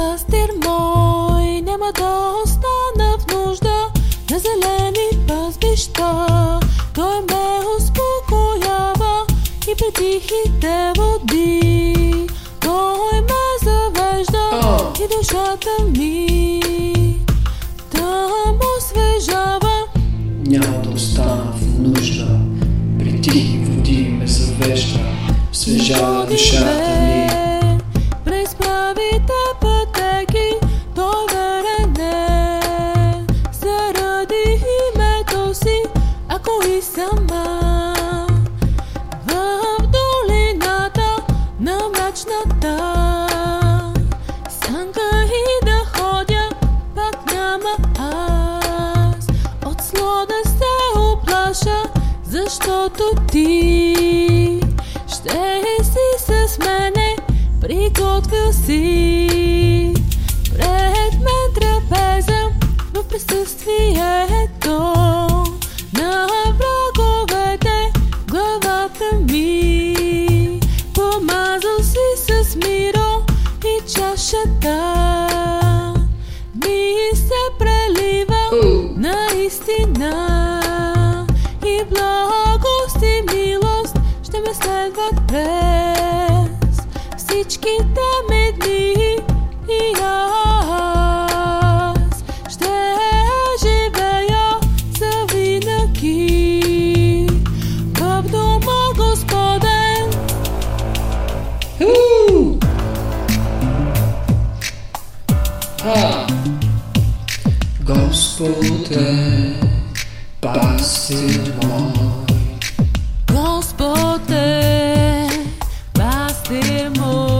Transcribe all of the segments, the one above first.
пастир мой, няма да остана в нужда на зелени пазбища. Той ме успокоява и при тихите води. Той ме завежда и душата ми там освежава. Няма да остана в нужда, при тихи води ме завежда, свежава душата сама. В долината на мрачната сянка и да ходя, пак няма аз. От зло да се оплаша, защото ти ще си с мене, приготвил си. Пред мен трапеза в присъствието всичките ми дни и аз ще живея завинаги в дома Господен. Уу! А! Господе, пастир мой, Господ е пастир мой,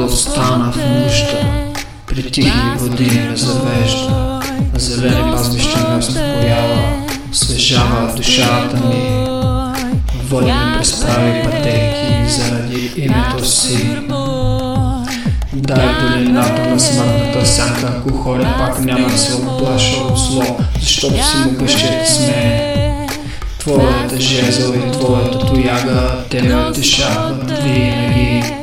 да остана в нужда, при тихи води ме завежда, на зелени пазбища ме успокоява, освежава душата ми. Води ме през прави пътеки заради името си. Дай долината на смъртната сянка, ако ходя пак няма да се оплаша от зло, защото си могъщ с мен. Твоята жезъл и твоята тояга, те ме утешават винаги.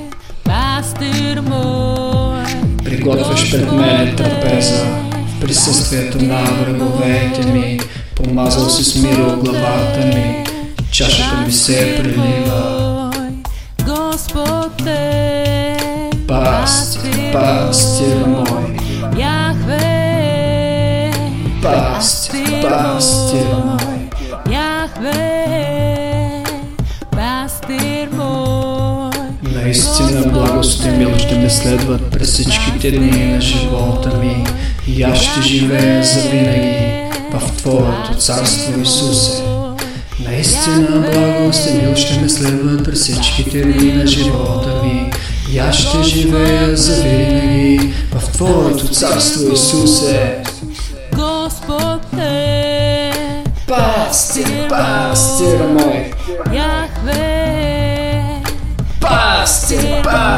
Приготвяш пред мен трапеза, в присъствието на враговете ми, помазал си с миро главата ми, чашата ми се прелива. Господ е Пастир, пастир мой, Яхве, пастир, пастир мой. Ме следват през всичките дни на живота ми и аз ще живея завинаги в Твоето царство, Исусе. Наистина благост и мил ще ме следват през всичките дни на живота ми и аз ще живея завинаги в Твоето царство, Исусе. Господ е Пастир, пастир мой,